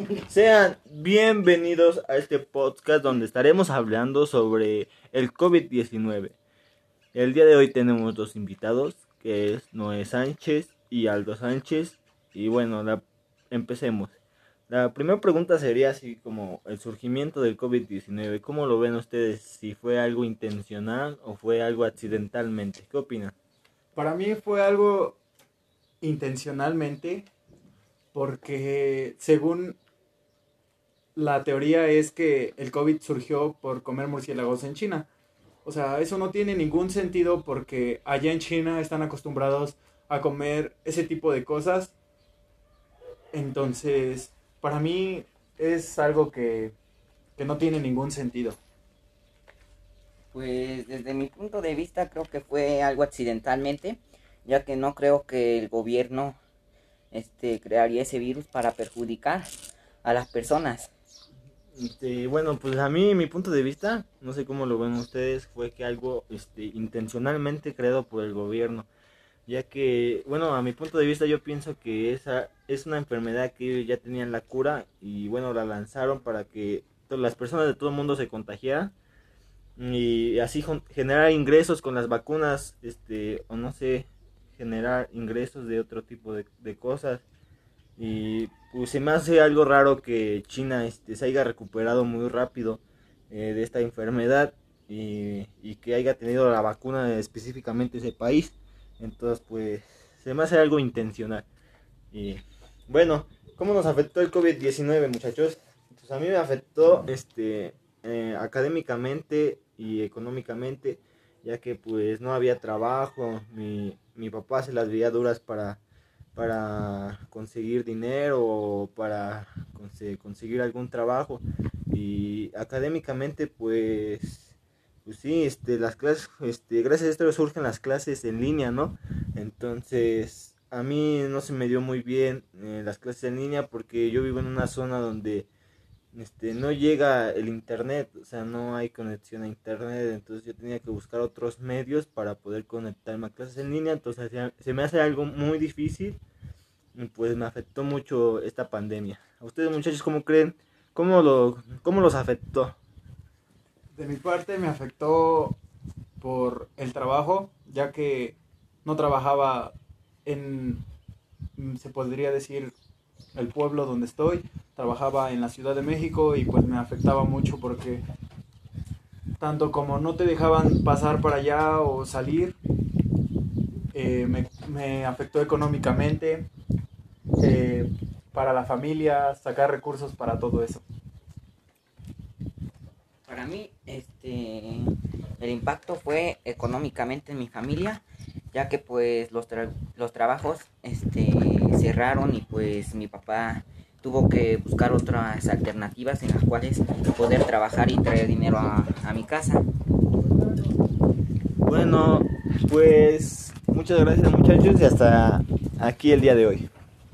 Sean bienvenidos a este podcast donde estaremos hablando sobre el COVID-19. El día de hoy tenemos dos invitados, que es Noé Sánchez y Aldo Sánchez. Y bueno, la, empecemos. La primera pregunta sería así como el surgimiento del COVID-19. ¿Cómo lo ven ustedes? Si fue algo intencional o fue algo accidentalmente. ¿Qué opinan? Para mí fue algo intencionalmente porque según la teoría es que el COVID surgió por comer murciélagos en China. O sea, eso no tiene ningún sentido porque allá en China están acostumbrados a comer ese tipo de cosas. Entonces, para mí es algo que, que no tiene ningún sentido. Pues desde mi punto de vista creo que fue algo accidentalmente, ya que no creo que el gobierno este crearía ese virus para perjudicar a las personas. Este, bueno, pues a mí, mi punto de vista, no sé cómo lo ven ustedes, fue que algo este, intencionalmente creado por el gobierno, ya que, bueno, a mi punto de vista yo pienso que esa es una enfermedad que ya tenían la cura y bueno, la lanzaron para que las personas de todo el mundo se contagiaran y así generar ingresos con las vacunas, este, o no sé, generar ingresos de otro tipo de cosas. Y pues se me hace algo raro que China este, se haya recuperado muy rápido eh, de esta enfermedad y, y, que haya tenido la vacuna específicamente ese país. Entonces pues se me hace algo intencional. Y bueno, ¿cómo nos afectó el COVID-19 muchachos? Pues a mí me afectó este, eh, académicamente y económicamente ya que pues no había trabajo, mi, mi papá se las veía duras para, para conseguir dinero o para conseguir algún trabajo. Y académicamente pues pues sí este las clases este gracias a esto surgen las clases en línea no entonces a mí no se me dio muy bien eh, las clases en línea porque yo vivo en una zona donde este, no llega el internet, o sea, no hay conexión a internet, entonces yo tenía que buscar otros medios para poder conectarme a clases en línea, entonces se me hace algo muy difícil pues me afectó mucho esta pandemia. ¿A ustedes muchachos cómo creen? ¿Cómo, lo, cómo los afectó? De mi parte me afectó por el trabajo, ya que no trabajaba en, se podría decir, el pueblo donde estoy, trabajaba en la Ciudad de México y pues me afectaba mucho porque tanto como no te dejaban pasar para allá o salir, eh, me, afectó económicamente, eh, para la familia, sacar recursos para todo eso. Para mí, este, el impacto fue económicamente en mi familia, ya que pues los, los trabajos este, cerraron y pues mi papá tuvo que buscar otras alternativas en las cuales poder trabajar y traer dinero a, a mi casa. Bueno, pues muchas gracias muchachos y hasta aquí el día de hoy.